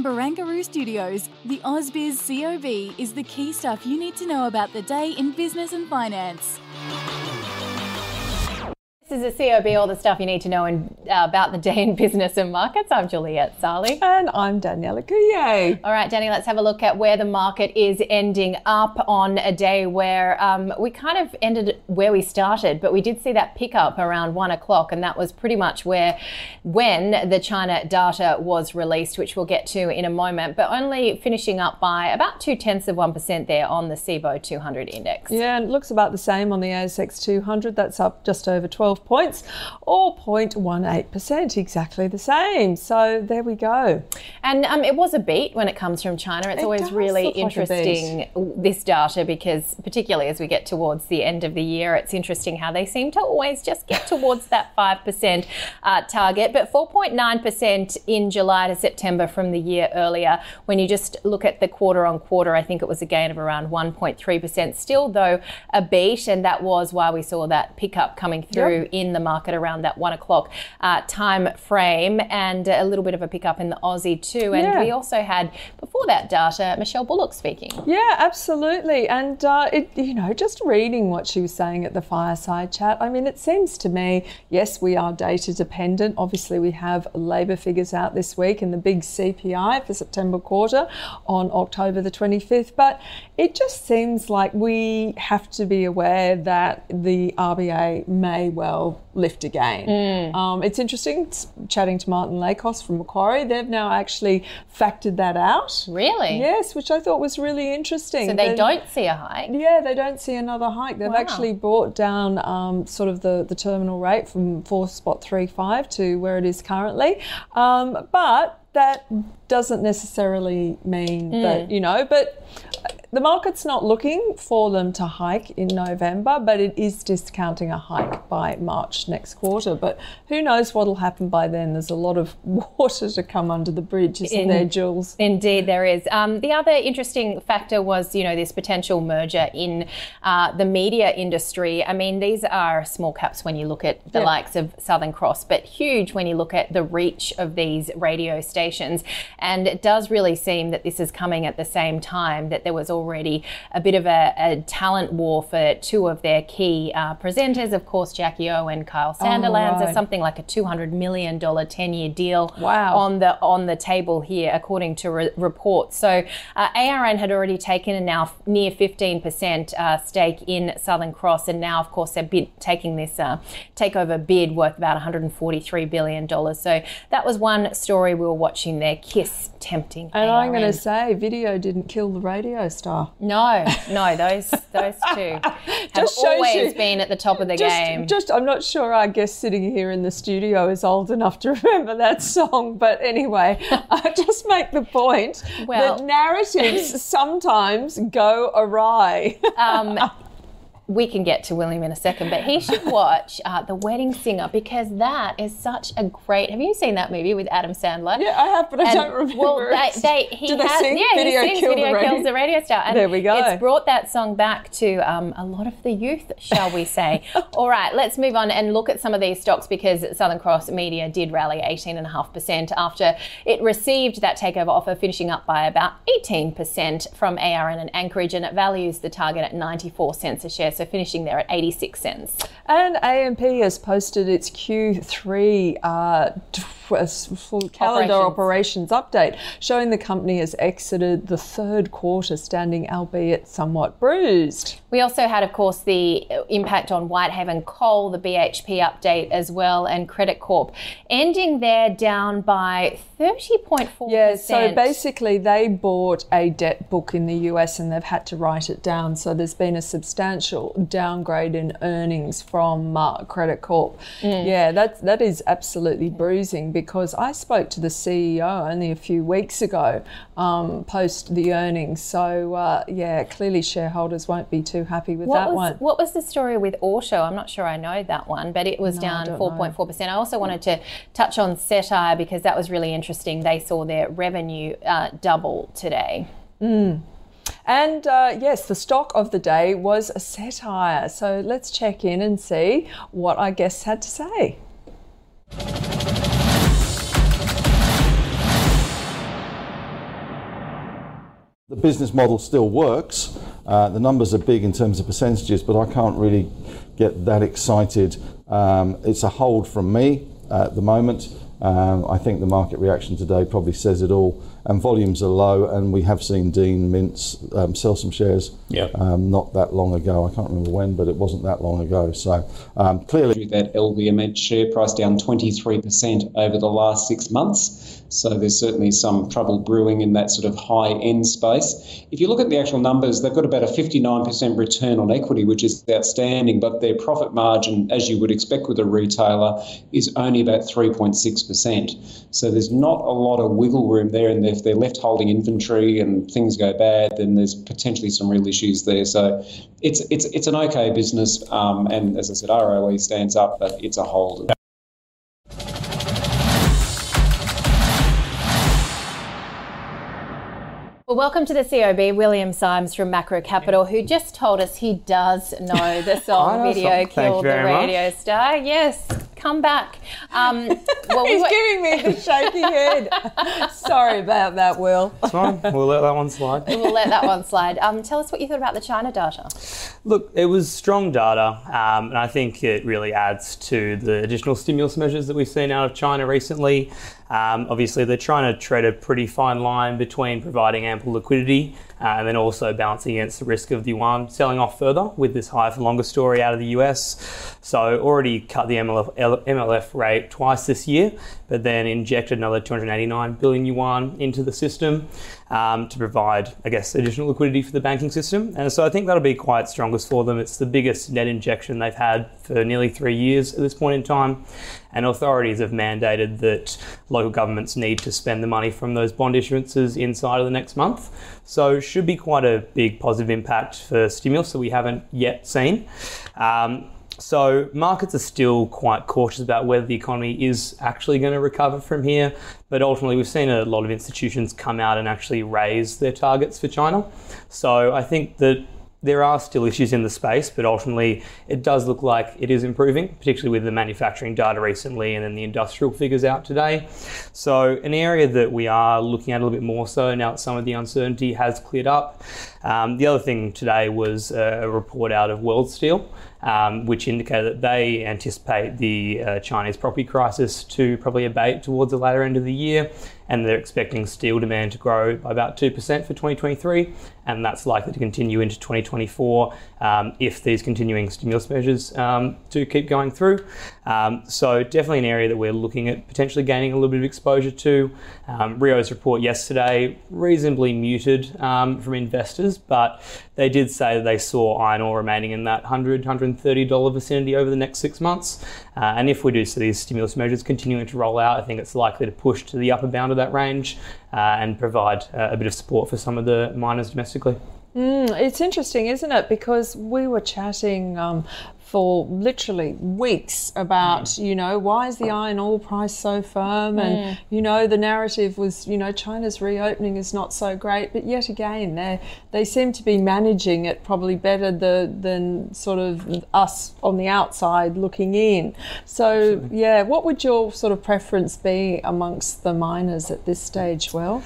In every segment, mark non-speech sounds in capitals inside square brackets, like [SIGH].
From Barangaroo Studios, the AusBiz COB is the key stuff you need to know about the day in business and finance. This is a COB, all the stuff you need to know in, uh, about the day in business and markets. I'm Juliette Saly. And I'm Daniela Coulier. All right, Danny, let's have a look at where the market is ending up on a day where um, we kind of ended where we started, but we did see that pickup around one o'clock, and that was pretty much where when the China data was released, which we'll get to in a moment, but only finishing up by about two tenths of 1% there on the CBO 200 index. Yeah, and it looks about the same on the ASX 200. That's up just over 12 points or 0.18%, exactly the same. So there we go. And um, it was a beat when it comes from China. It's It always really look like interesting, this data, because particularly as we get towards the end of the year, it's interesting how they seem to always just get towards that 5% uh, target. But 4.9% in July to September from the year earlier. When you just look at the quarter on quarter, I think it was a gain of around 1.3%. Still, though, a beat, and that was why we saw that pickup coming through in the market around that one o'clock uh, time frame, and a little bit of a pickup in the Aussie too. And Yeah. we also had before that data, Michelle Bullock speaking. Yeah, absolutely. And uh, it, you know, just reading what she was saying at the fireside chat, I mean, it seems to me, yes, we are data dependent. Obviously, we have labour figures out this week and the big CPI for September quarter on October the 25th. But it just seems like we have to be aware that the RBA may well lift again. Um, it's interesting chatting to Martin Lakos from Macquarie. They've now actually factored that out. Really? Yes, which I thought was really interesting. So they They've- don't see a hike. Yeah, they don't see another hike. They've Wow. actually brought down um, sort of the, the terminal rate from four spot three five to where it is currently. Um, but that doesn't necessarily mean Mm. that you know. But the market's not looking for them to hike in November, but it is discounting a hike by March next quarter. But who knows what'll happen by then? There's a lot of [LAUGHS] water to come under the bridge, isn't In- there, Jules? Indeed, there is. Um, the other interesting factor was, you know, this potential merger in uh, the media industry. I mean, these are small caps when you look at the Yeah. likes of Southern Cross, but huge when you look at the reach of these radio stations. And it does really seem that this is coming at the same time that there was already a bit of a, a talent war for two of their key uh, presenters, of course, Jackie O and Kyle Sandilands. There's right. something like a $200 million 10 year deal Wow. on the on the table here, according to re- reports. So, uh, ARN had already taken a now near 15% uh, stake in Southern Cross, and now, of course, they're bid, taking this uh, takeover bid worth about 143 billion dollars. So that was one story we were watching there. Kiss tempting. And I'm going to say, video didn't kill the radio star. No, no, those those two [LAUGHS] have Just always you- been at the top of the Just, game. just, I'm not sure our guest sitting here in the studio is old enough to [LAUGHS] remember that song, but anyway, I [LAUGHS] just make the point Well- that narratives sometimes go awry. um, we can get to William in a second, but he should [LAUGHS] watch uh, The Wedding Singer because that is such a great. Have you seen that movie with Adam Sandler? yeah, I have, but I And, don't remember. Well, they, they, he Do they has, sing yeah, Video he sings Kill Video Radio? Kills the Radio Star. And There we go. It's brought that song back to um, a lot of the youth, shall we say. [LAUGHS] All right, let's move on and look at some of these stocks because Southern Cross Media did rally 18.5% after it received that takeover offer, finishing up by about 18% from ARN and Anchorage, and it values the target at 94 cents a share, so finishing there at 86 cents. And AMP has posted its Q3 uh, full calendar Operations. operations update, showing the company has exited the third quarter, standing albeit somewhat bruised. We also had, of course, the impact on Whitehaven Coal, the BHP update as well, and Credit Corp, ending there down by 30.4%. Yeah, so basically they bought a debt book in the US and they've had to write it down. So there's been a substantial downgrade in earnings from uh, Credit Corp. Mm. Yeah, that that is absolutely bruising because I spoke to the CEO only a few weeks ago um, post the earnings. So uh, yeah, clearly shareholders won't be too happy with what that was, one. What was the story with Auto? I'm not sure I know that one, but it was no, down 4.4%. I also wanted to touch on Cettire because that was really interesting. They saw their revenue uh, double today. Mm. And uh, yes, the stock of the day was a Cettire. So let's check in and see what our guests had to say. The business model still works. Uh, the numbers are big in terms of percentages, but I can't really get that excited. Um, it's a hold from me at the moment. Um, I think the market reaction today probably says it all. And volumes are low, and we have seen Dean Mintz um, sell some shares yep. um, not that long ago. I can't remember when, but it wasn't that long ago. So um, clearly. That LVMH share price down 23% over the last six months. So there's certainly some trouble brewing in that sort of high end space. If you look at the actual numbers, they've got about a 59% return on equity, which is outstanding, but their profit margin, as you would expect with a retailer, is only about 3.6%. So there's not a lot of wiggle room there. And if they're left holding inventory and things go bad, then there's potentially some real issues there. So it's, it's, it's an okay business. Um, and as I said, ROE stands up, but it's a hold. Well, welcome to the COB, William Symes from Macro Capital, who just told us he does know the [LAUGHS] song video Killed the Radio much. Star." Yes, come back. Um, well, He's we giving me the shaky head. [LAUGHS] Sorry about that, Will. It's fine. We'll let that one slide. we'll let that one slide. Um, tell us what you thought about the China data. Look, it was strong data, um, and I think it really adds to the additional stimulus measures that we've seen out of China recently. Um, obviously, they're trying to tread a pretty fine line between providing ample liquidity uh, and then also balancing against the risk of the yuan selling off further with this higher for longer story out of the US. So, already cut the MLF, MLF rate twice this year, but then injected another 289 billion yuan into the system um, to provide, I guess, additional liquidity for the banking system. And so, I think that'll be quite strongest for them. It's the biggest net injection they've had for nearly three years at this point in time and authorities have mandated that local governments need to spend the money from those bond issuances inside of the next month. So should be quite a big positive impact for stimulus that we haven't yet seen. Um, so markets are still quite cautious about whether the economy is actually going to recover from here. But ultimately, we've seen a lot of institutions come out and actually raise their targets for China. So I think that there are still issues in the space, but ultimately it does look like it is improving, particularly with the manufacturing data recently and then the industrial figures out today. So, an area that we are looking at a little bit more so now that some of the uncertainty has cleared up. Um, the other thing today was a report out of World Steel. Um, which indicated that they anticipate the uh, Chinese property crisis to probably abate towards the latter end of the year and they're expecting steel demand to grow by about 2% for 2023, and that's likely to continue into 2024 um, if these continuing stimulus measures um, do keep going through. Um, so, definitely an area that we're looking at potentially gaining a little bit of exposure to. Um, Rio's report yesterday, reasonably muted um, from investors, but they did say that they saw iron ore remaining in that $100, $130 vicinity over the next six months. Uh, and if we do see these stimulus measures continuing to roll out, I think it's likely to push to the upper bound of that range uh, and provide uh, a bit of support for some of the miners domestically. Mm, it's interesting, isn't it? Because we were chatting um, for literally weeks about, mm. you know, why is the iron ore price so firm? Mm. And, you know, the narrative was, you know, China's reopening is not so great. But yet again, they they seem to be managing it probably better the, than sort of us on the outside looking in. So, Absolutely. yeah, what would your sort of preference be amongst the miners at this stage? Well,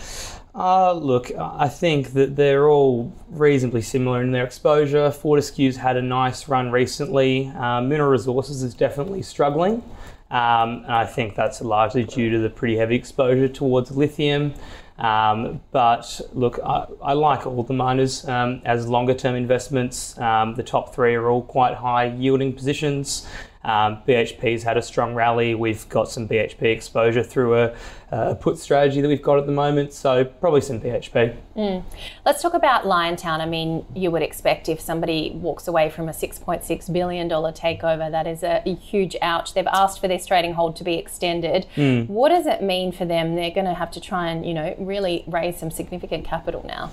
uh, look, I think that they're all reasonably similar in their exposure. Fortescue's had a nice run recently. Uh, Mineral Resources is definitely struggling. Um, and I think that's largely due to the pretty heavy exposure towards lithium. Um, but look, I, I, like all the miners um, as longer term investments. Um, the top three are all quite high yielding positions. Um, BHP's had a strong rally. We've got some BHP exposure through a, a put strategy that we've got at the moment. So probably some BHP. Mm. Let's talk about Liontown. I mean, you would expect if somebody walks away from a $6.6 billion takeover, that is a, a huge ouch. They've asked for this trading hold to be extended. Mm. What does it mean for them? They're going to have to try and, you know, really raise some significant capital now.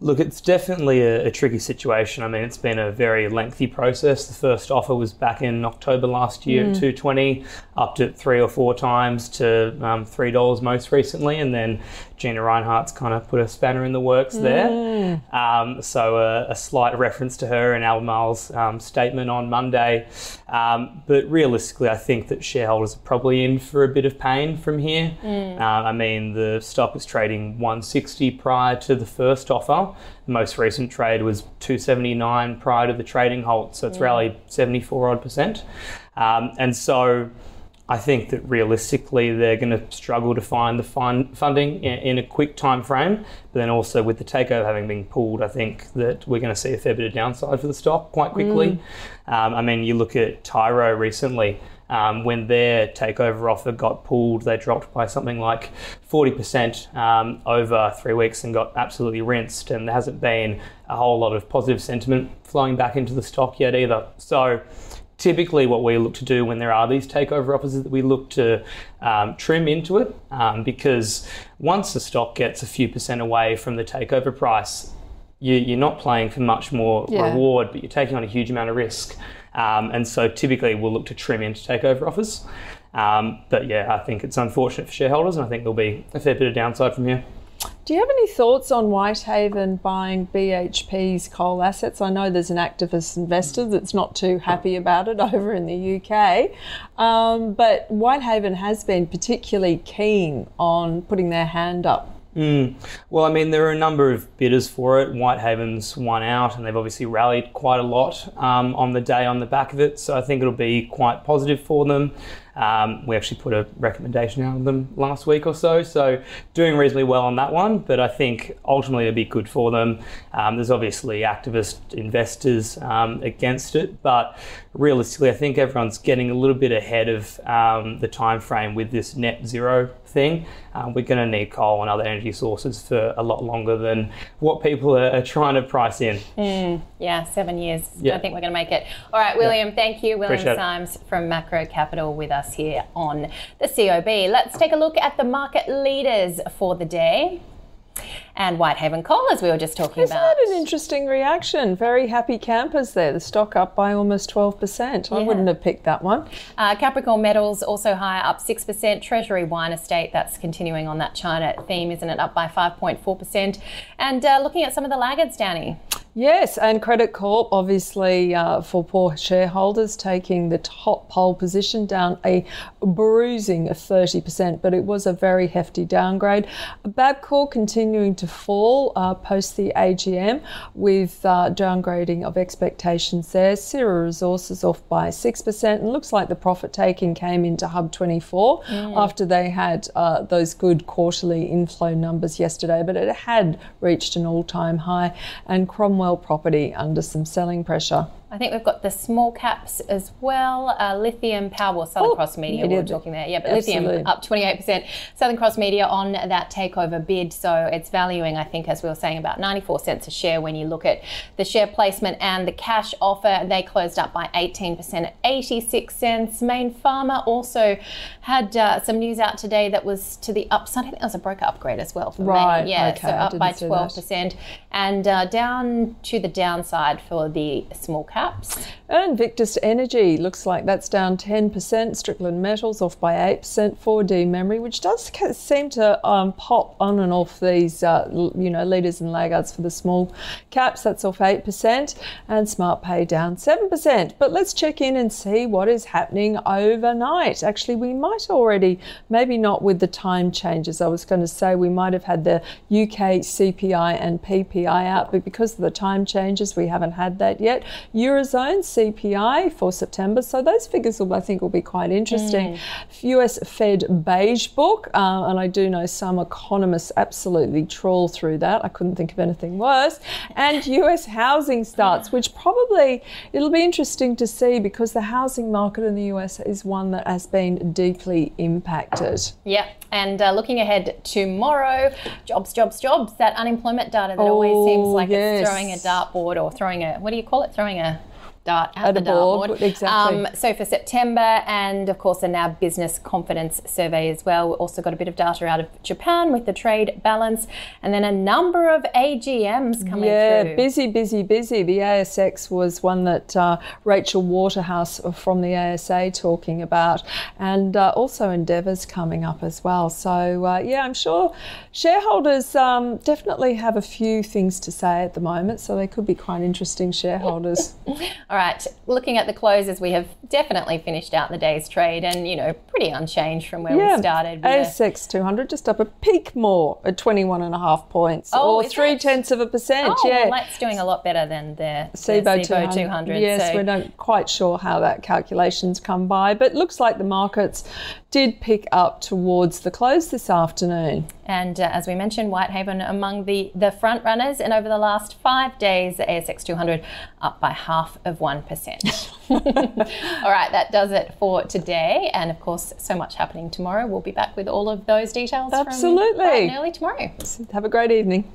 Look, it's definitely a, a tricky situation. I mean, it's been a very lengthy process. The first offer was back in October last year mm. at 220, up to three or four times to um, $3 most recently, and then Gina Rinehart's kind of put a spanner in the works there. Mm. Um, so a, a, slight reference to her in Albemarle's um, statement on Monday. Um, but realistically, I think that shareholders are probably in for a bit of pain from here. Mm. Uh, I mean, the stock was trading 160 prior to the first offer. The most recent trade was 279 prior to the trading halt, so it's mm. rallied 74 odd percent. Um, and so I think that realistically they're going to struggle to find the fund funding in, a quick time frame. But then also with the takeover having been pulled, I think that we're going to see a fair bit of downside for the stock quite quickly. Mm. Um, I mean, you look at Tyro recently. Um, when their takeover offer got pulled, they dropped by something like 40% um, over three weeks and got absolutely rinsed. And there hasn't been a whole lot of positive sentiment flowing back into the stock yet either. So typically what we look to do when there are these takeover offers is that we look to um, trim into it um, because once the stock gets a few percent away from the takeover price, you, are not playing for much more yeah. reward, but you're taking on a huge amount of risk. Um, and so typically we'll look to trim into takeover offers. Um, but yeah, I think it's unfortunate for shareholders, and I think there'll be a fair bit of downside from here. Do you have any thoughts on Whitehaven buying BHP's coal assets? I know there's an activist investor that's not too happy about it [LAUGHS] over in the UK, um, but Whitehaven has been particularly keen on putting their hand up Mm. Well, I mean, there are a number of bidders for it. Whitehaven's won out, and they've obviously rallied quite a lot um, on the day on the back of it. So I think it'll be quite positive for them. Um, we actually put a recommendation out of them last week or so, so doing reasonably well on that one. But I think ultimately it'll be good for them. Um, there's obviously activist investors um, against it, but realistically, I think everyone's getting a little bit ahead of um, the time frame with this net zero thing. Um, we're going to need coal and other energy sources for a lot longer than what people are, are trying to price in. Mm, yeah, seven years. Yeah. I think we're going to make it. All right, William, yeah. thank you. William Appreciate Symes it. from Macro Capital with us here on the COB. Let's take a look at the market leaders for the day and Whitehaven Coal, as we were just talking Isn't about. Isn't that an interesting reaction? Very happy campers there. The stock up by almost 12%. I wouldn't have picked that one. Uh, Capricorn Metals also higher, up 6%. Treasury Wine Estate, that's continuing on that China theme, isn't it? Up by 5.4%. And uh, looking at some of the laggards, Danny. Yes, and Credit Corp, obviously, uh, for poor shareholders, taking the top pole position down a bruising 30%, but it was a very hefty downgrade. Bapcor continuing to fall uh, post the AGM with uh, downgrading of expectations there. Sierra Resources off by 6%, and looks like the profit taking came into Hub 24 mm. after they had uh, those good quarterly inflow numbers yesterday, but it had reached an all time high. And Cromwell property under some selling pressure. I think we've got the small caps as well. Uh, lithium Power, Southern oh, Cross Media, we were talking there. Yeah, but Absolutely. Lithium up 28%. Southern Cross Media on that takeover bid. So it's valuing, I think, as we were saying, about 94 cents a share when you look at the share placement and the cash offer. They closed up by 18% at 86 cents. Mayne Pharma also had uh, some news out today that was to the upside. I think that was a broker upgrade as well for right. Yeah, okay, so up by 12%. And uh, down to the downside for the small cap caps. Invictus Energy looks like that's down 10%. Strickland Metals off by 8%. 4D Memory, which does seem to um, pop on and off these, uh, you know, leaders and laggards for the small caps. That's off 8%. And SmartPay down 7%. But let's check in and see what is happening overnight. Actually, we might already, maybe not with the time changes. I was going to say we might have had the UK CPI and PPI out, but because of the time changes, we haven't had that yet. Eurozone CPI for September. So those figures will, I think, will be quite interesting. Mm. US Fed beige book, uh, and I do know some economists absolutely trawl through that. I couldn't think of anything worse. And US housing starts, which probably it'll be interesting to see because the housing market in the US is one that has been deeply impacted. Yeah, and uh, looking ahead tomorrow, jobs, jobs, jobs. That unemployment data that oh, always seems like yes. it's throwing a dartboard or throwing a what do you call it? Throwing a dart at, at the. Board, exactly. Um, so for September, and of course, a NAB business confidence survey as well. We also got a bit of data out of Japan with the trade balance, and then a number of AGMs coming yeah, through. Yeah, busy, busy, busy. The ASX was one that uh, Rachel Waterhouse from the ASA talking about, and uh, also Endeavour's coming up as well. So uh, yeah, I'm sure shareholders um, definitely have a few things to say at the moment, so they could be quite interesting shareholders. [LAUGHS] All right, looking at the closes, we have definitely finished out the day's trade and, you know, pretty unchanged from where yeah. we started. ASX 200 just up a peak more at 21 and a half points oh, or three tenths of a percent. Oh, yeah. well, that's doing a lot better than the SIBO 200. 200. Yes, so. we're not quite sure how that calculation's come by, but looks like the markets did pick up towards the close this afternoon. And uh, as we mentioned, Whitehaven among the, the front runners. And over the last five days, the ASX 200 up by half of 1%. [LAUGHS] all right, that does it for today. And of course, so much happening tomorrow. We'll be back with all of those details Absolutely. early tomorrow. Have a great evening.